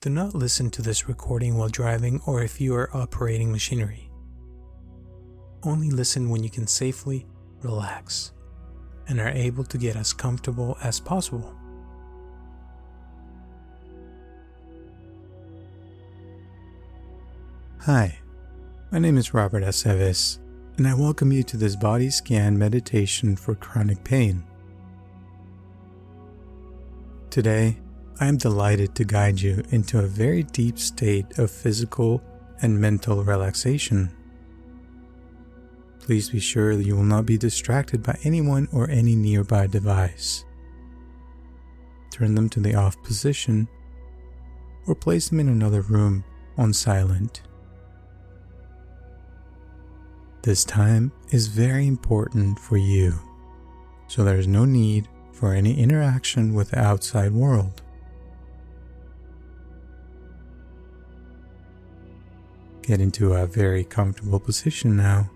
Do not listen to this recording while driving or if you are operating machinery. Only listen when you can safely relax and are able to get as comfortable as possible. Hi, my name is Robert Aceves, and I welcome you to this body scan meditation for chronic pain. Today, I am delighted to guide you into a very deep state of physical and mental relaxation. Please be sure that you will not be distracted by anyone or any nearby device. Turn them to the off position or place them in another room on silent. This time is very important for you, so there is no need for any interaction with the outside world. Get into a very comfortable position now.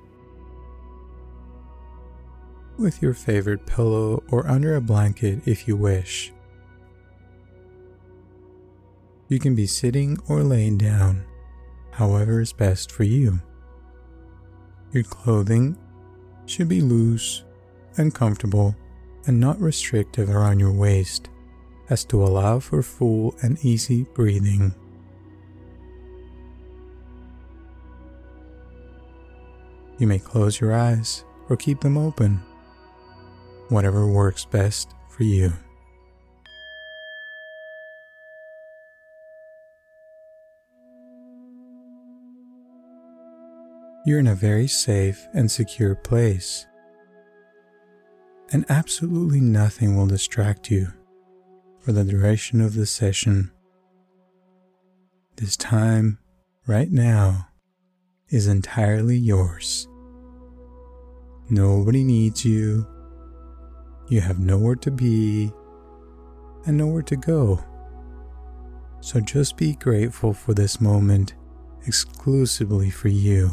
With your favorite pillow or under a blanket if you wish. You can be sitting or laying down, however is best for you. Your clothing should be loose and comfortable and not restrictive around your waist as to allow for full and easy breathing. You may close your eyes or keep them open, whatever works best for you. You're in a very safe and secure place, and absolutely nothing will distract you for the duration of the session. This time, right now, is entirely yours. Nobody needs you. You have nowhere to be and nowhere to go. So just be grateful for this moment exclusively for you.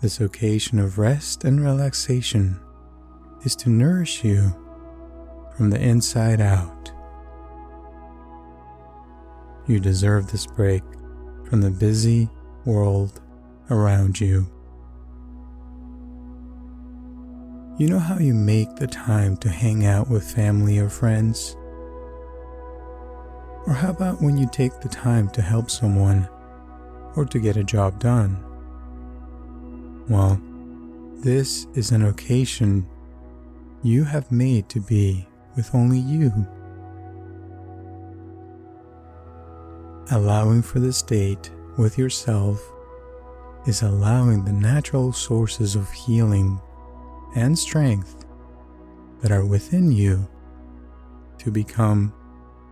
This occasion of rest and relaxation is to nourish you from the inside out. You deserve this break from the busy world around you. You know how you make the time to hang out with family or friends? Or how about when you take the time to help someone or to get a job done? Well, this is an occasion you have made to be with only you. Allowing for this date with yourself is allowing the natural sources of healing and strength that are within you to become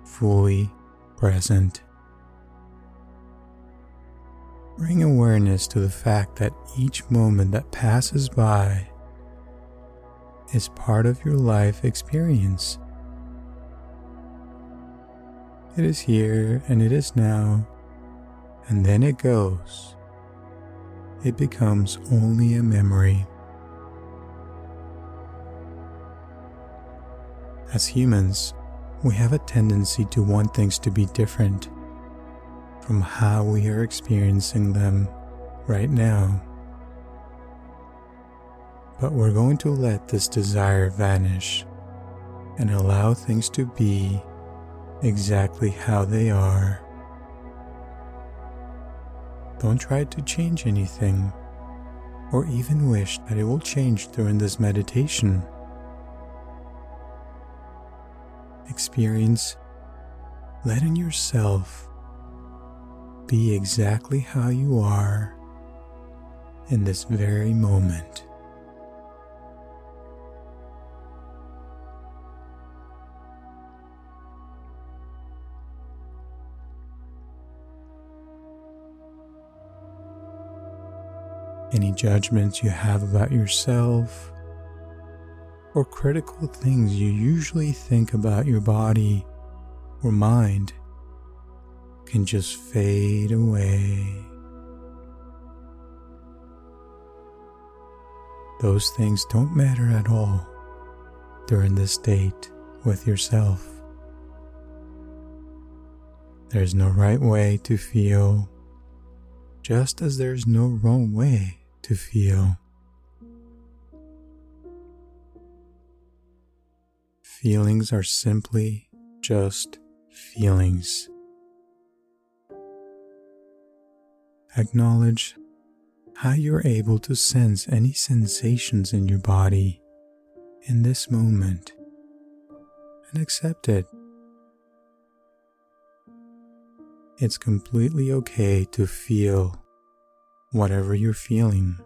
fully present. Bring awareness to the fact that each moment that passes by is part of your life experience. It is here and it is now, and then it goes. It becomes only a memory. As humans, we have a tendency to want things to be different from how we are experiencing them right now. But we're going to let this desire vanish and allow things to be exactly how they are. Don't try to change anything or even wish that it will change during this meditation. Experience letting yourself be exactly how you are in this very moment. Any judgments you have about yourself or critical things you usually think about your body or mind can just fade away. Those things don't matter at all during this date with yourself. There's no right way to feel, just as there's no wrong way to feel. Feelings are simply just feelings. Acknowledge how you're able to sense any sensations in your body in this moment and accept it. It's completely okay to feel whatever you're feeling.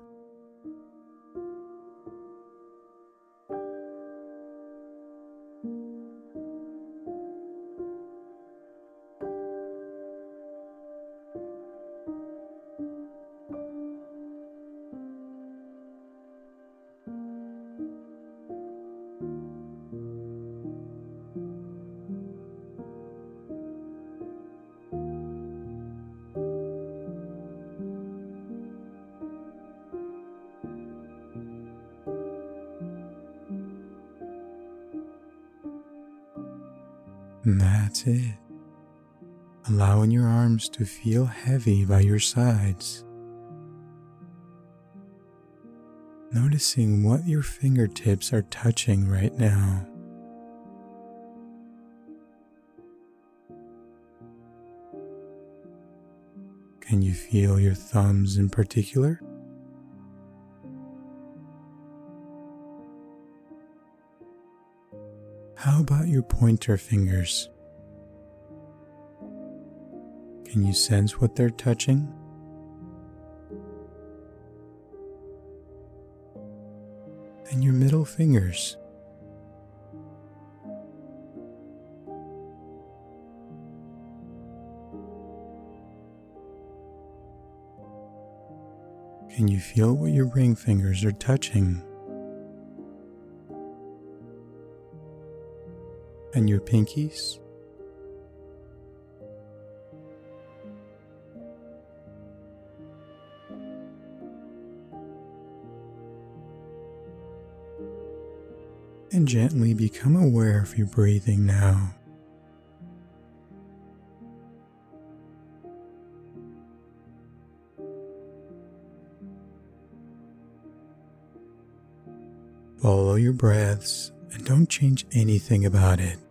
And that's it. Allowing your arms to feel heavy by your sides. Noticing what your fingertips are touching right now. Can you feel your thumbs in particular? How about your pointer fingers? Can you sense what they're touching? And your middle fingers. Can you feel what your ring fingers are touching? And your pinkies. And gently become aware of your breathing now. Follow your breaths and don't change anything about it.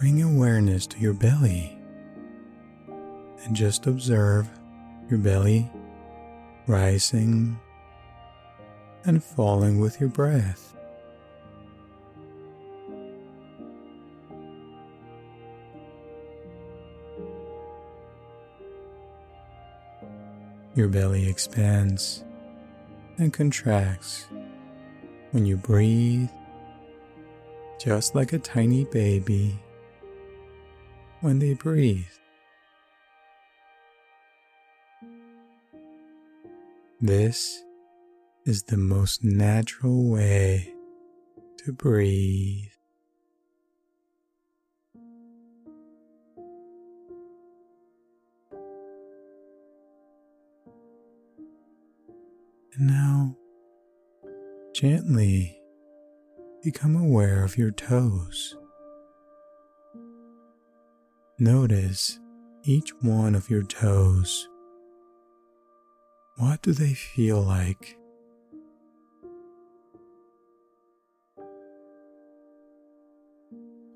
Bring awareness to your belly and just observe your belly rising and falling with your breath. Your belly expands and contracts when you breathe, just like a tiny baby when they breathe. This is the most natural way to breathe. And now, gently become aware of your toes. Notice each one of your toes. What do they feel like?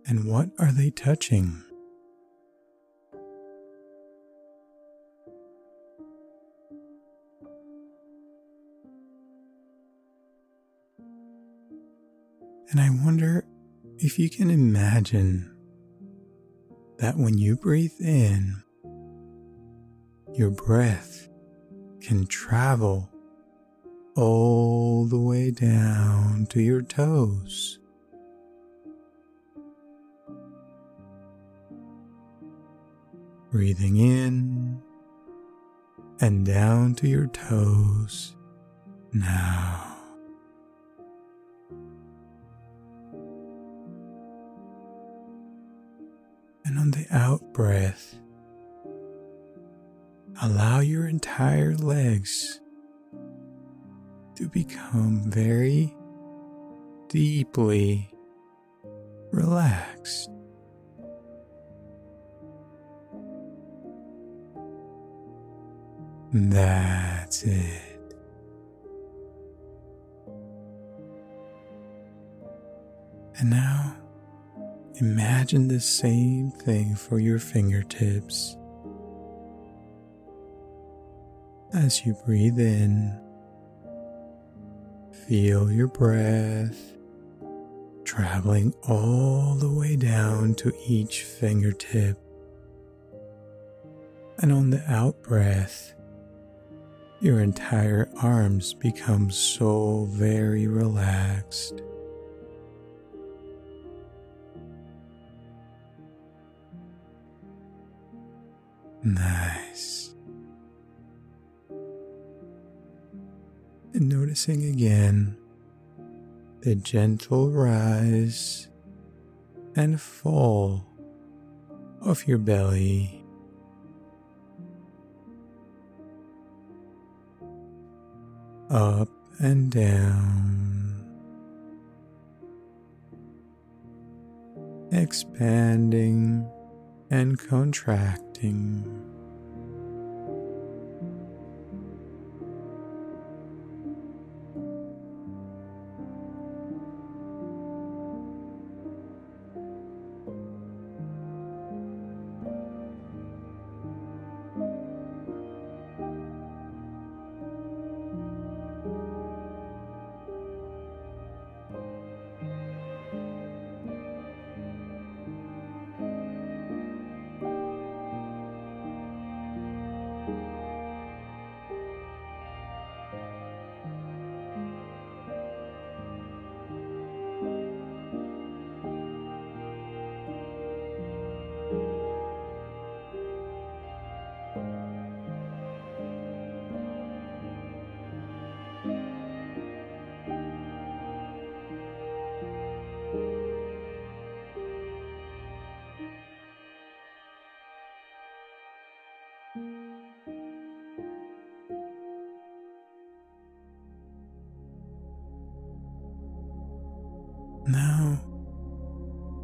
And what are they touching? And I wonder if you can imagine that when you breathe in, Your breath can travel all the way down to your toes. Breathing in and down to your toes now. And on the out breath, allow your entire legs to become very deeply relaxed. That's it. And now imagine the same thing for your fingertips. As you breathe in, feel your breath traveling all the way down to each fingertip. And on the out breath, your entire arms become so very relaxed. Nice. And noticing again the gentle rise and fall of your belly up and down, expanding and contracting. Now,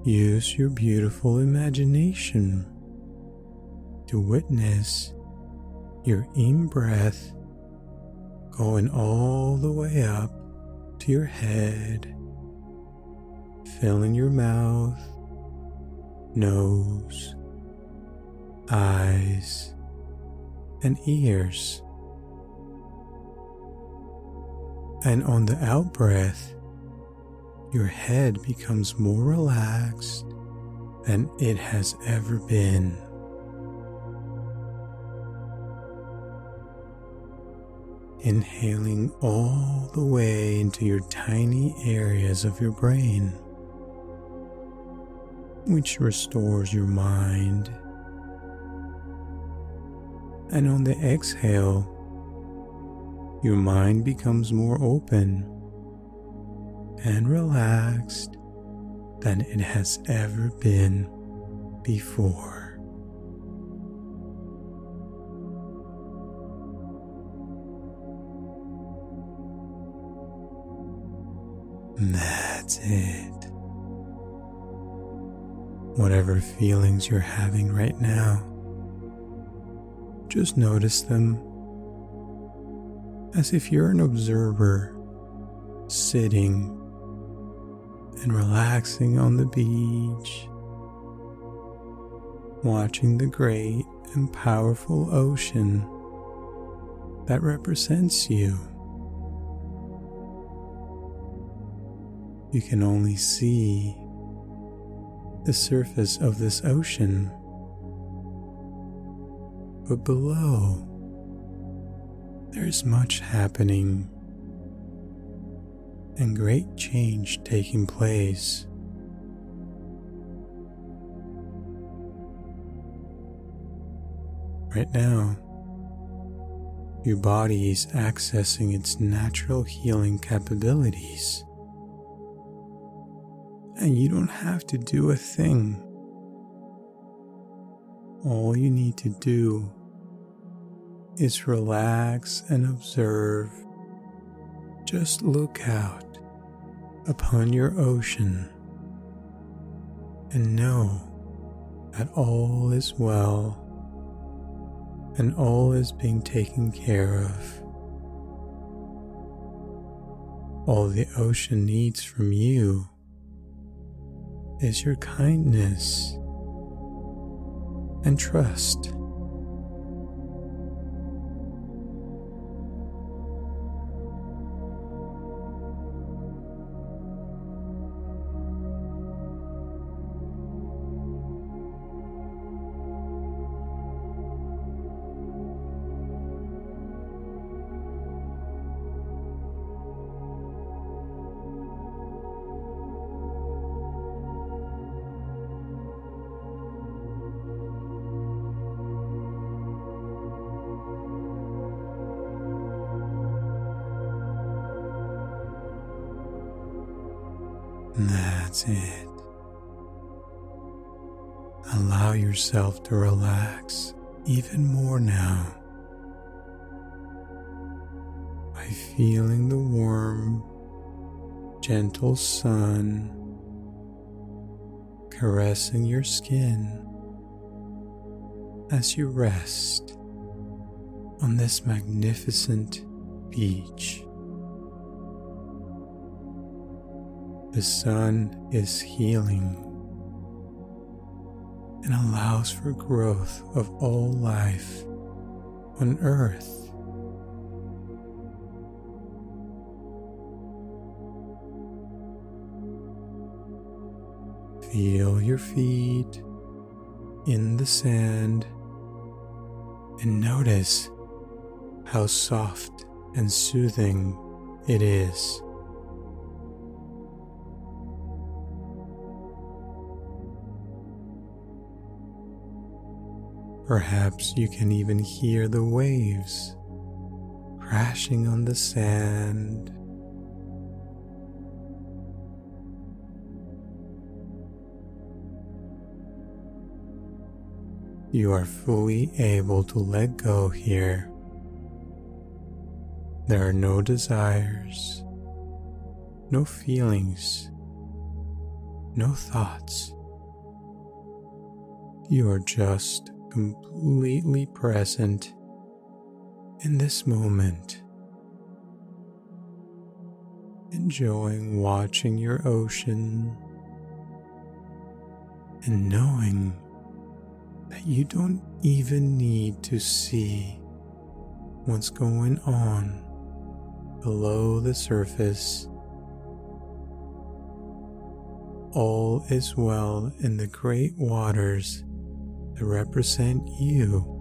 use your beautiful imagination to witness your in breath going all the way up to your head, filling your mouth, nose, eyes, and ears. And on the out breath, your head becomes more relaxed than it has ever been. Inhaling all the way into your tiny areas of your brain, which restores your mind. And on the exhale, your mind becomes more open and relaxed than it has ever been before. That's it. Whatever feelings you're having right now, just notice them as if you're an observer sitting and relaxing on the beach, watching the great and powerful ocean that represents you. You can only see the surface of this ocean, But below, there's much happening and great change taking place. Right now, your body is accessing its natural healing capabilities. And you don't have to do a thing. All you need to do is relax and observe. Just look out upon your ocean and know that all is well and all is being taken care of. All the ocean needs from you is your kindness and trust. That's it. Allow yourself to relax even more now by feeling the warm, gentle sun caressing your skin as you rest on this magnificent beach. The sun is healing and allows for growth of all life on earth. Feel your feet in the sand and notice how soft and soothing it is. Perhaps you can even hear the waves crashing on the sand. You are fully able to let go here. There are no desires, no feelings, no thoughts. You are just completely present in this moment, enjoying watching your ocean and knowing that you don't even need to see what's going on below the surface. All is well in the great waters to represent you.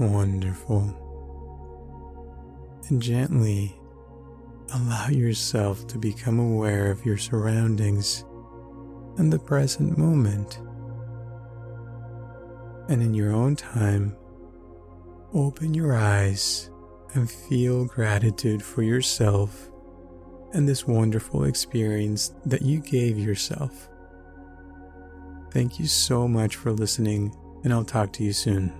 Wonderful. And gently allow yourself to become aware of your surroundings and the present moment. And in your own time, open your eyes and feel gratitude for yourself and this wonderful experience that you gave yourself. Thank you so much for listening, and I'll talk to you soon.